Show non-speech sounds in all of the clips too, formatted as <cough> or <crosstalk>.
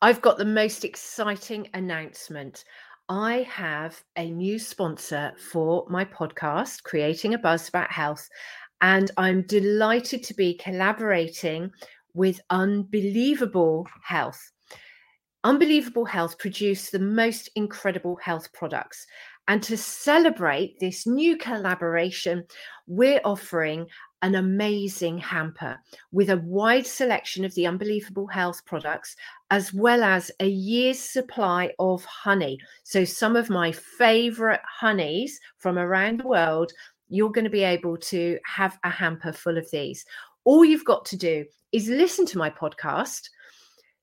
I've got the most exciting announcement. I have a new sponsor for my podcast, Creating a Buzz About Health. And I'm delighted to be collaborating with Unbeelievable Health. Unbeelievable Health produce the most incredible health products. And to celebrate this new collaboration, we're offering an amazing hamper with a wide selection of the Unbeelievable Health products, as well as a year's supply of honey. So, some of my favorite honeys from around the world, you're going to be able to have a hamper full of these. All you've got to do is listen to my podcast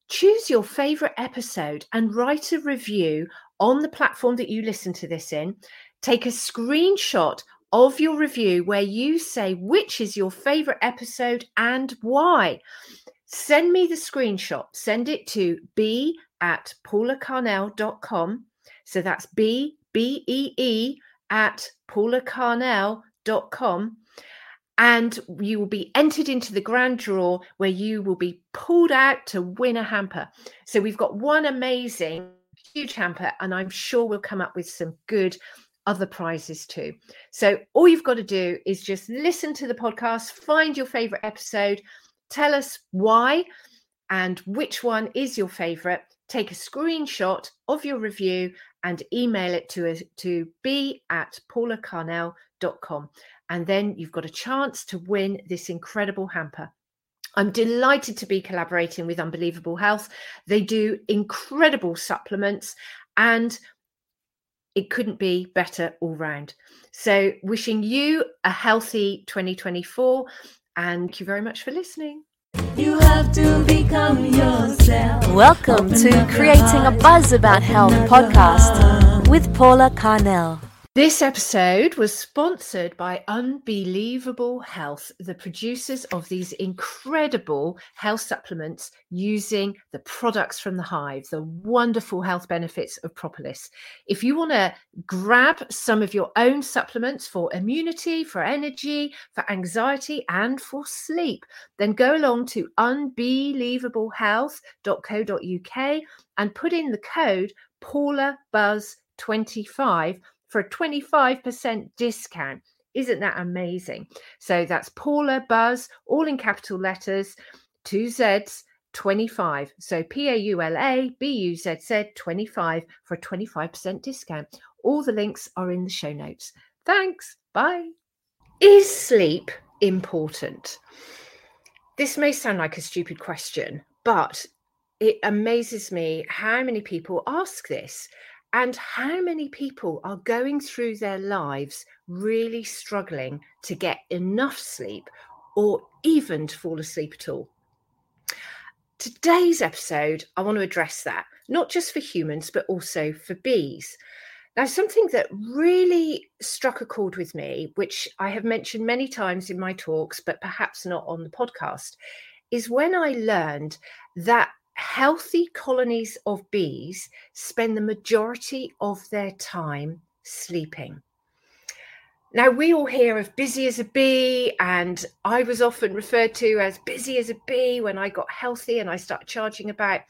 choose your favorite episode and write a review on the platform that you listen to this in. Take a screenshot of your review where you say which is your favorite episode and why. Send me the screenshot. Send it to b at paulacarnell.com. So that's b, B E E at paulacarnell.com and you will be entered into the grand draw where you will be pulled out to win a hamper. So we've got one amazing huge hamper, and I'm sure we'll come up with some good other prizes too. So all you've got to do is just listen to the podcast, find your favorite episode, tell us why and which one is your favorite. Take a screenshot of your review and email it to us to b at paulacarnell.com and then you've got a chance to win this incredible hamper. I'm delighted to be collaborating with Unbeelievable Health. They do incredible supplements and it couldn't be better all round. So, wishing you a healthy 2024 and thank you very much for listening. You have to become yourself. Welcome Open to Creating a Buzz About Health podcast with Paula Carnell. This episode was sponsored by Unbeelievable Health, the producers of these incredible health supplements using the products from the hive, the wonderful health benefits of propolis. If you want to grab some of your own supplements for immunity, for energy, for anxiety, and for sleep, then go along to unbeelievablehealth.co.uk and put in the code Paula Buzz 25 for a 25% discount. Isn't that amazing? So that's Paula Buzz, all in capital letters, two Z's, 25. So P A U L A B U Z Z 25 for a 25% discount. All the links are in the show notes. Thanks. Bye. Is sleep important? This may sound like a stupid question, but it amazes me how many people ask this and how many people are going through their lives really struggling to get enough sleep or even to fall asleep at all? Today's episode, I want to address that, not just for humans, but also for bees. Now, something that really struck a chord with me, which I have mentioned many times in my talks, but perhaps not on the podcast, is when I learned that healthy colonies of bees spend the majority of their time sleeping. Now, we all hear of busy as a bee, and I was often referred to as busy as a bee when I got healthy and I started charging about.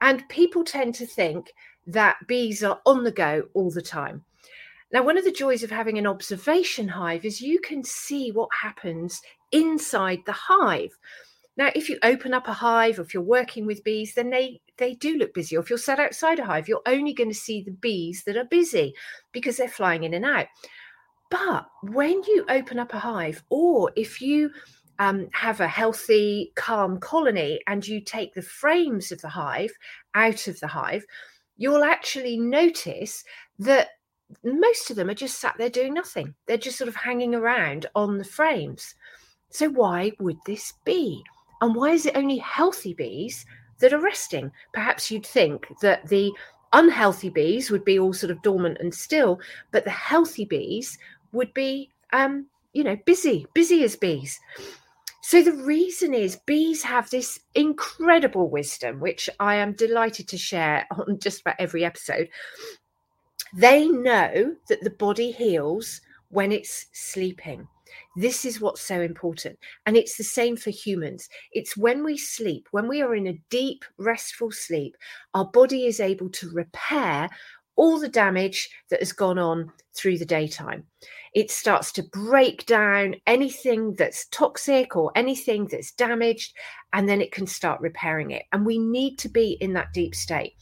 And people tend to think that bees are on the go all the time. Now, one of the joys of having an observation hive is you can see what happens inside the hive. Now, if you open up a hive, or if you're working with bees, then they they do look busy. Or if you're sat outside a hive, you're only going to see the bees that are busy because they're flying in and out. But when you open up a hive, or if you um, have a healthy, calm colony and you take the frames of the hive out of the hive, you'll actually notice that most of them are just sat there doing nothing. They're just sort of hanging around on the frames. So, why would this be? And why is it only healthy bees that are resting? Perhaps you'd think that the unhealthy bees would be all sort of dormant and still, but the healthy bees would be, um, you know, busy, busy as bees. So the reason is bees have this incredible wisdom, which I am delighted to share <laughs> on just about every episode. They know that the body heals when it's sleeping. This is what's so important. And it's the same for humans. It's when we sleep, when we are in a deep, restful sleep, our body is able to repair all the damage that has gone on through the daytime. It starts to break down anything that's toxic or anything that's damaged, and then it can start repairing it. And we need to be in that deep state.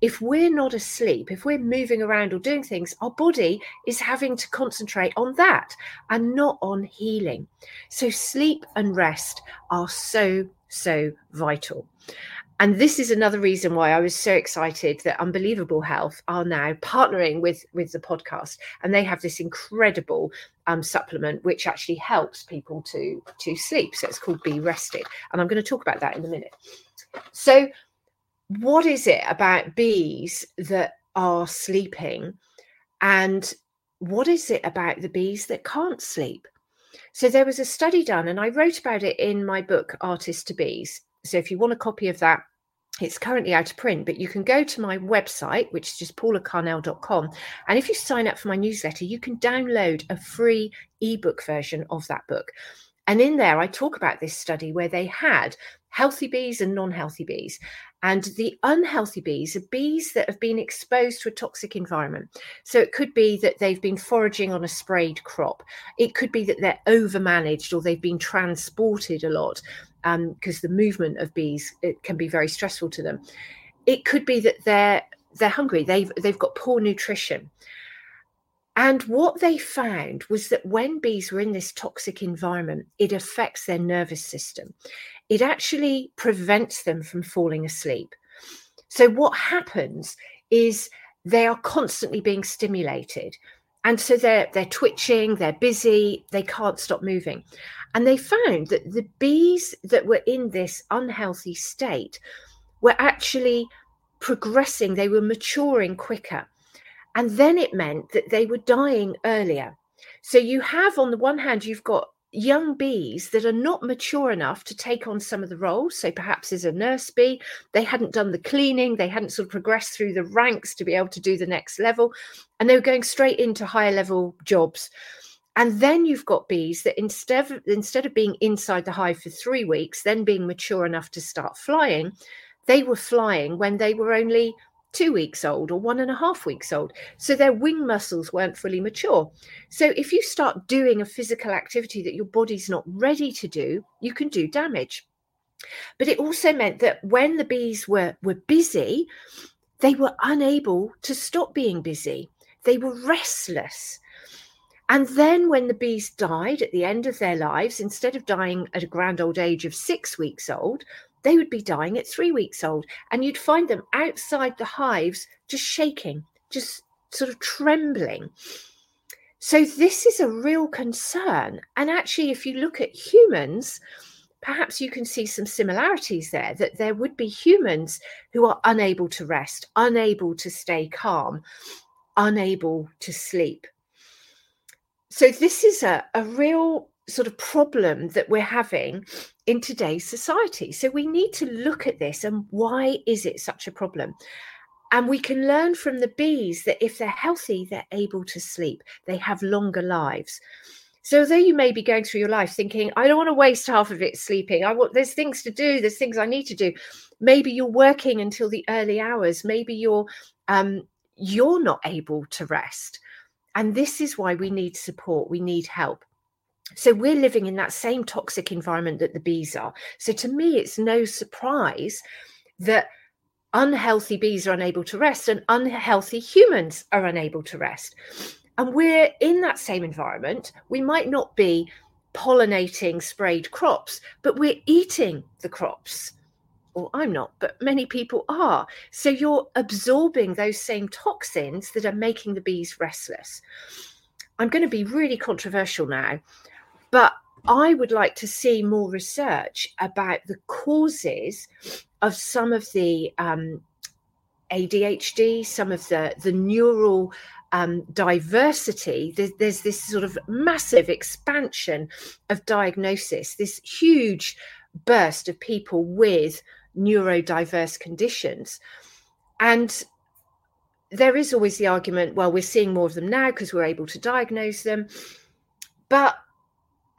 If we're not asleep, if we're moving around or doing things, our body is having to concentrate on that and not on healing. So, sleep and rest are so, so vital. And this is another reason why I was so excited that Unbeelievable Health are now partnering with with the podcast, and they have this incredible um, supplement which actually helps people to to sleep. So it's called Be Rested, and I'm going to talk about that in a minute. So, what is it about bees that are sleeping, and what is it about the bees that can't sleep? So there was a study done, and I wrote about it in my book Artist to Bees. So if you want a copy of that, it's currently out of print, but you can go to my website, which is just paulacarnell.com. And if you sign up for my newsletter, you can download a free ebook version of that book. And in there, I talk about this study where they had healthy bees and non healthy bees. And the unhealthy bees are bees that have been exposed to a toxic environment. So it could be that they've been foraging on a sprayed crop. It could be that they're overmanaged or they've been transported a lot because um, the movement of bees it can be very stressful to them. It could be that they're they're hungry. They've they've got poor nutrition. And what they found was that when bees were in this toxic environment, it affects their nervous system it actually prevents them from falling asleep. So, what happens is they are constantly being stimulated. And so they're, they're twitching, they're busy, they can't stop moving. And they found that the bees that were in this unhealthy state were actually progressing, they were maturing quicker. And then it meant that they were dying earlier. So you have, on the one hand, you've got young bees that are not mature enough to take on some of the roles. So perhaps as a nurse bee, they hadn't done the cleaning, they hadn't sort of progressed through the ranks to be able to do the next level, and they were going straight into higher level jobs. And then you've got bees that instead of, instead of being inside the hive for three weeks, then being mature enough to start flying, they were flying when they were only two weeks old or one and a half weeks old. So their wing muscles weren't fully mature. So if you start doing a physical activity that your body's not ready to do, you can do damage. But it also meant that when the bees were, were busy, they were unable to stop being busy. They were restless. And then, when the bees died at the end of their lives, instead of dying at a grand old age of six weeks old, they would be dying at three weeks old. And you'd find them outside the hives just shaking, just sort of trembling. So, this is a real concern. And actually, if you look at humans, perhaps you can see some similarities there that there would be humans who are unable to rest, unable to stay calm, unable to sleep. So, this is a, a real sort of problem that we're having in today's society. So we need to look at this and why is it such a problem? And we can learn from the bees that if they're healthy, they're able to sleep, they have longer lives. So though you may be going through your life thinking, I don't want to waste half of it sleeping. I want there's things to do, there's things I need to do. Maybe you're working until the early hours. Maybe you're um, you're not able to rest. And this is why we need support, we need help. So we're living in that same toxic environment that the bees are. So to me, it's no surprise that unhealthy bees are unable to rest and unhealthy humans are unable to rest. And we're in that same environment. We might not be pollinating sprayed crops, but we're eating the crops. Or I'm not, but many people are. So you're absorbing those same toxins that are making the bees restless. I'm going to be really controversial now. But I would like to see more research about the causes of some of the um, ADHD, some of the, the neural um, diversity. There's, there's this sort of massive expansion of diagnosis, this huge burst of people with neurodiverse conditions. And there is always the argument well, we're seeing more of them now because we're able to diagnose them. But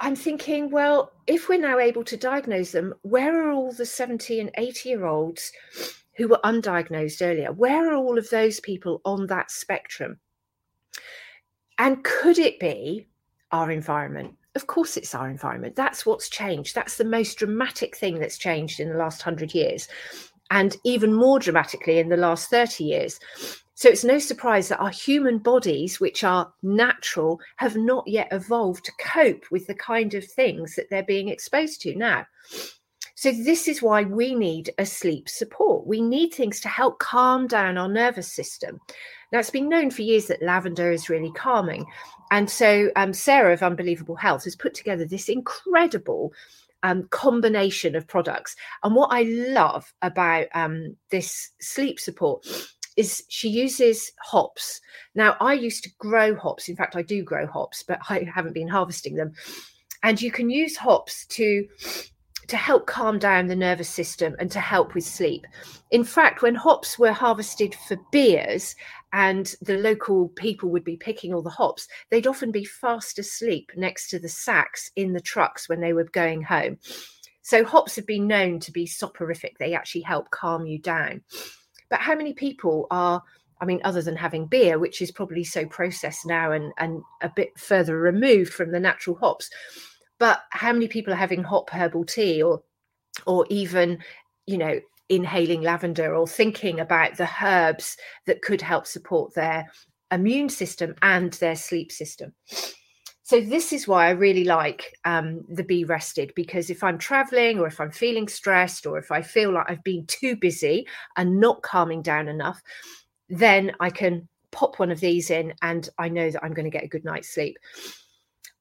I'm thinking, well, if we're now able to diagnose them, where are all the 70 and 80 year olds who were undiagnosed earlier? Where are all of those people on that spectrum? And could it be our environment? Of course, it's our environment. That's what's changed. That's the most dramatic thing that's changed in the last hundred years, and even more dramatically in the last 30 years. So it's no surprise that our human bodies, which are natural, have not yet evolved to cope with the kind of things that they're being exposed to now. So, this is why we need a sleep support. We need things to help calm down our nervous system. Now, it's been known for years that lavender is really calming. And so, um, Sarah of Unbeelievable Health has put together this incredible um, combination of products. And what I love about um, this sleep support is she uses hops. Now, I used to grow hops. In fact, I do grow hops, but I haven't been harvesting them. And you can use hops to to help calm down the nervous system and to help with sleep. In fact, when hops were harvested for beers and the local people would be picking all the hops, they'd often be fast asleep next to the sacks in the trucks when they were going home. So, hops have been known to be soporific, they actually help calm you down. But how many people are I mean, other than having beer, which is probably so processed now and, and a bit further removed from the natural hops, but how many people are having hot herbal tea or or even you know inhaling lavender or thinking about the herbs that could help support their immune system and their sleep system so this is why i really like um, the be rested because if i'm traveling or if i'm feeling stressed or if i feel like i've been too busy and not calming down enough then i can pop one of these in and i know that i'm going to get a good night's sleep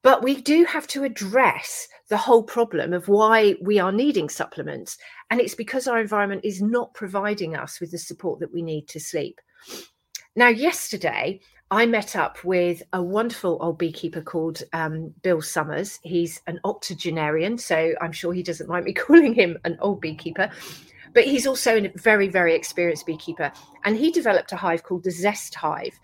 but we do have to address the whole problem of why we are needing supplements. And it's because our environment is not providing us with the support that we need to sleep. Now, yesterday, I met up with a wonderful old beekeeper called um, Bill Summers. He's an octogenarian, so I'm sure he doesn't mind me <laughs> calling him an old beekeeper. But he's also a very, very experienced beekeeper. And he developed a hive called the Zest Hive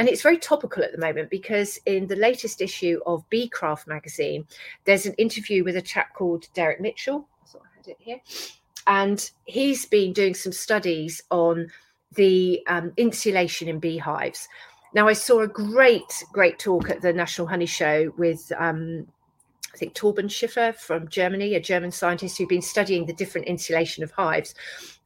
and it's very topical at the moment because in the latest issue of Beecraft magazine, there's an interview with a chap called Derek Mitchell. So I had it here. And he's been doing some studies on the um, insulation in beehives. Now, I saw a great, great talk at the National Honey Show with, um, I think, Torben Schiffer from Germany, a German scientist who's been studying the different insulation of hives.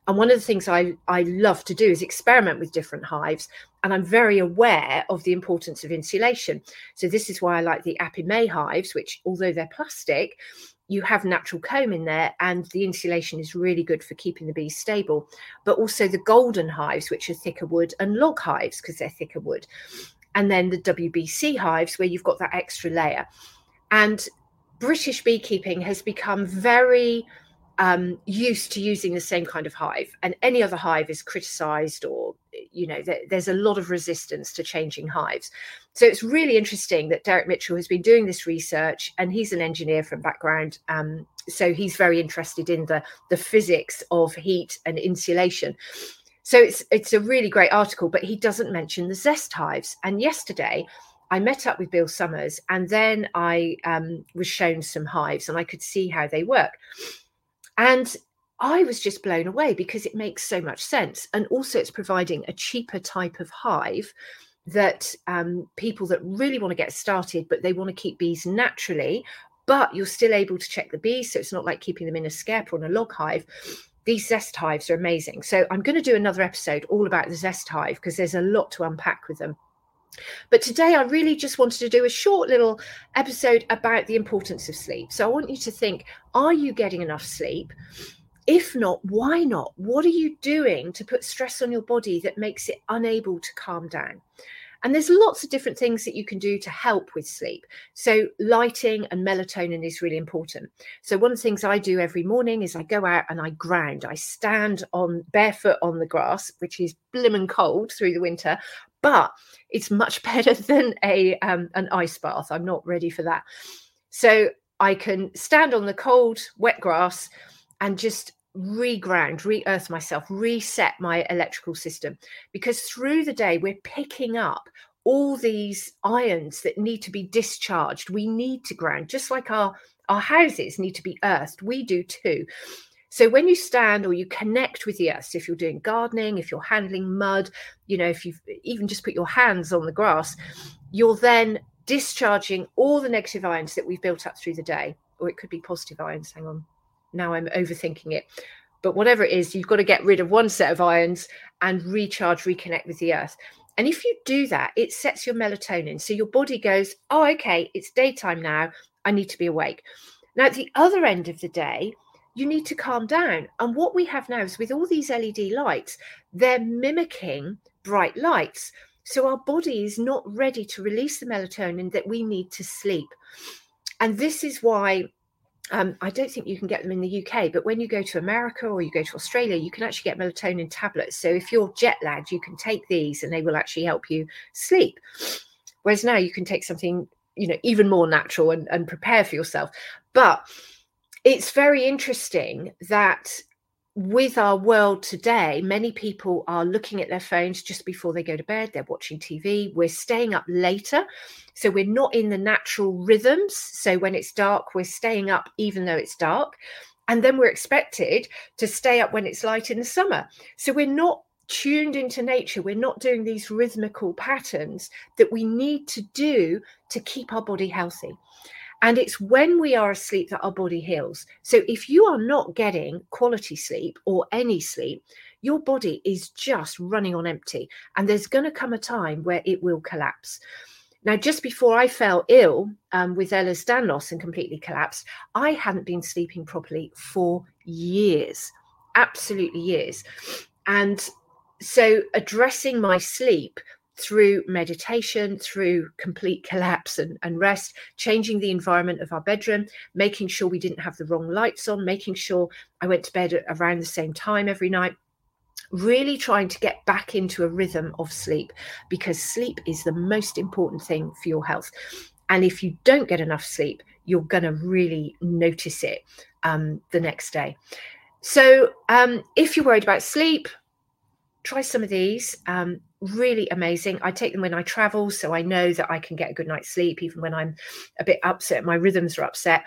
And one of the things I, I love to do is experiment with different hives and i'm very aware of the importance of insulation. So this is why i like the Apimaye hives which although they're plastic you have natural comb in there and the insulation is really good for keeping the bees stable. But also the golden hives which are thicker wood and log hives because they're thicker wood. And then the wbc hives where you've got that extra layer. And british beekeeping has become very um, used to using the same kind of hive, and any other hive is criticized or you know there's a lot of resistance to changing hives. So it's really interesting that derek mitchell has been doing this research and he's an engineer from background um, so he's very interested in the the physics of heat and insulation. So it's it's a really great article but he doesn't mention the zest hives. And yesterday I met up with Bill Summers and then I um, was shown some hives and I could see how they work. And I was just blown away because it makes so much sense. And also, it's providing a cheaper type of hive that um, people that really want to get started, but they want to keep bees naturally, but you're still able to check the bees. So it's not like keeping them in a skep or in a log hive. These zest hives are amazing. So I'm going to do another episode all about the zest hive because there's a lot to unpack with them. But today, I really just wanted to do a short little episode about the importance of sleep. So I want you to think are you getting enough sleep? If not, why not? What are you doing to put stress on your body that makes it unable to calm down? And there's lots of different things that you can do to help with sleep. So, lighting and melatonin is really important. So, one of the things I do every morning is I go out and I ground. I stand on barefoot on the grass, which is blimmin' cold through the winter, but it's much <laughs> better than a um, an ice bath. I'm not ready for that. So I can stand on the cold, wet grass and just reground, re-earth myself, reset my electrical system. Because through the day, we're picking up all these ions that need to be discharged. We need to ground, just like our, our houses need to be earthed. We do too. So when you stand or you connect with the earth, so if you're doing gardening, if you're handling mud, you know, if you've even just put your hands on the grass, you're then discharging all the negative ions that we've built up through the day, or it could be positive ions. Hang on. Now I'm overthinking it. But whatever it is, you've got to get rid of one set of ions and recharge, reconnect with the earth. And if you do that, it sets your melatonin. So your body goes, oh, okay, it's daytime now. I need to be awake. Now, at the other end of the day, you need to calm down. And what we have now is with all these LED lights, they're mimicking bright lights. So our body is not ready to release the melatonin that we need to sleep. And this is why um, I don't think you can get them in the UK, but when you go to America or you go to Australia, you can actually get melatonin tablets. So if you're jet lagged, you can take these and they will actually help you sleep. Whereas now you can take something, you know, even more natural and, and prepare for yourself. But it's very interesting that with our world today, many people are looking at their phones just before they go to bed. They're watching TV. We're staying up later. So we're not in the natural rhythms. So when it's dark, we're staying up even though it's dark. And then we're expected to stay up when it's light in the summer. So we're not tuned into nature. We're not doing these rhythmical patterns that we need to do to keep our body healthy. And it's when we are asleep that our body heals. So if you are not getting quality sleep or any sleep, your body is just running on empty. And there's going to come a time where it will collapse. Now, just before I fell ill um, with Ehlers-Danlos and completely collapsed, I hadn't been sleeping properly for years, absolutely years. And so addressing my sleep through meditation, through complete collapse and, and rest, changing the environment of our bedroom, making sure we didn't have the wrong lights on, making sure I went to bed around the same time every night. Really trying to get back into a rhythm of sleep because sleep is the most important thing for your health. And if you don't get enough sleep, you're going to really notice it um, the next day. So, um, if you're worried about sleep, try some of these. Um, really amazing. I take them when I travel, so I know that I can get a good night's sleep, even when I'm a bit upset. My rhythms are upset.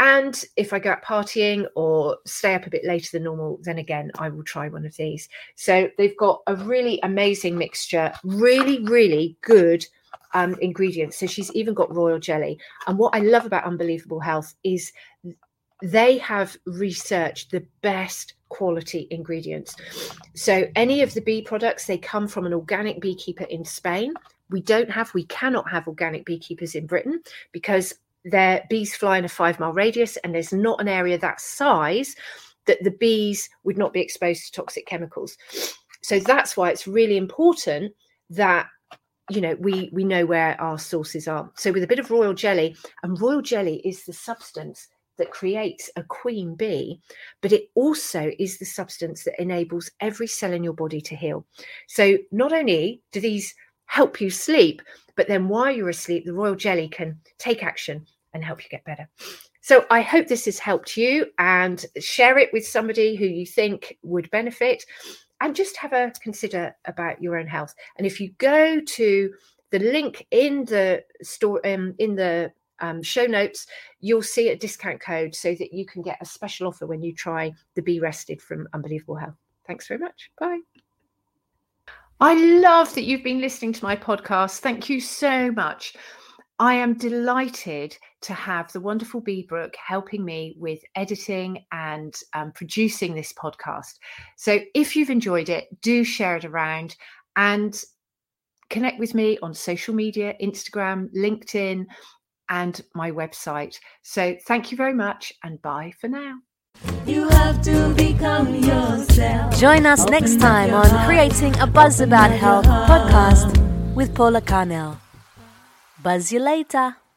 And if I go out partying or stay up a bit later than normal, then again, I will try one of these. So they've got a really amazing mixture, really, really good um, ingredients. So she's even got royal jelly. And what I love about Unbeelievable Health is they have researched the best quality ingredients. So any of the bee products, they come from an organic beekeeper in Spain. We don't have, we cannot have organic beekeepers in Britain because their bees fly in a five mile radius and there's not an area that size that the bees would not be exposed to toxic chemicals. So that's why it's really important that you know we we know where our sources are. So with a bit of royal jelly, and royal jelly is the substance that creates a queen bee, but it also is the substance that enables every cell in your body to heal. So not only do these help you sleep, but then while you're asleep, the royal jelly can take action and help you get better. So I hope this has helped you and share it with somebody who you think would benefit and just have a consider about your own health. And if you go to the link in the store um, in the um, show notes, you'll see a discount code so that you can get a special offer when you try the Be Rested from Unbeelievable Health. Thanks very much. Bye. I love that you've been listening to my podcast. Thank you so much. I am delighted to have the wonderful Bee Brook helping me with editing and um, producing this podcast. So if you've enjoyed it, do share it around and connect with me on social media Instagram, LinkedIn, and my website. So thank you very much and bye for now. You have to become yourself. Join us Open next time on heart. Creating a Buzz About Health podcast with Paula Carnell. Buzz you later.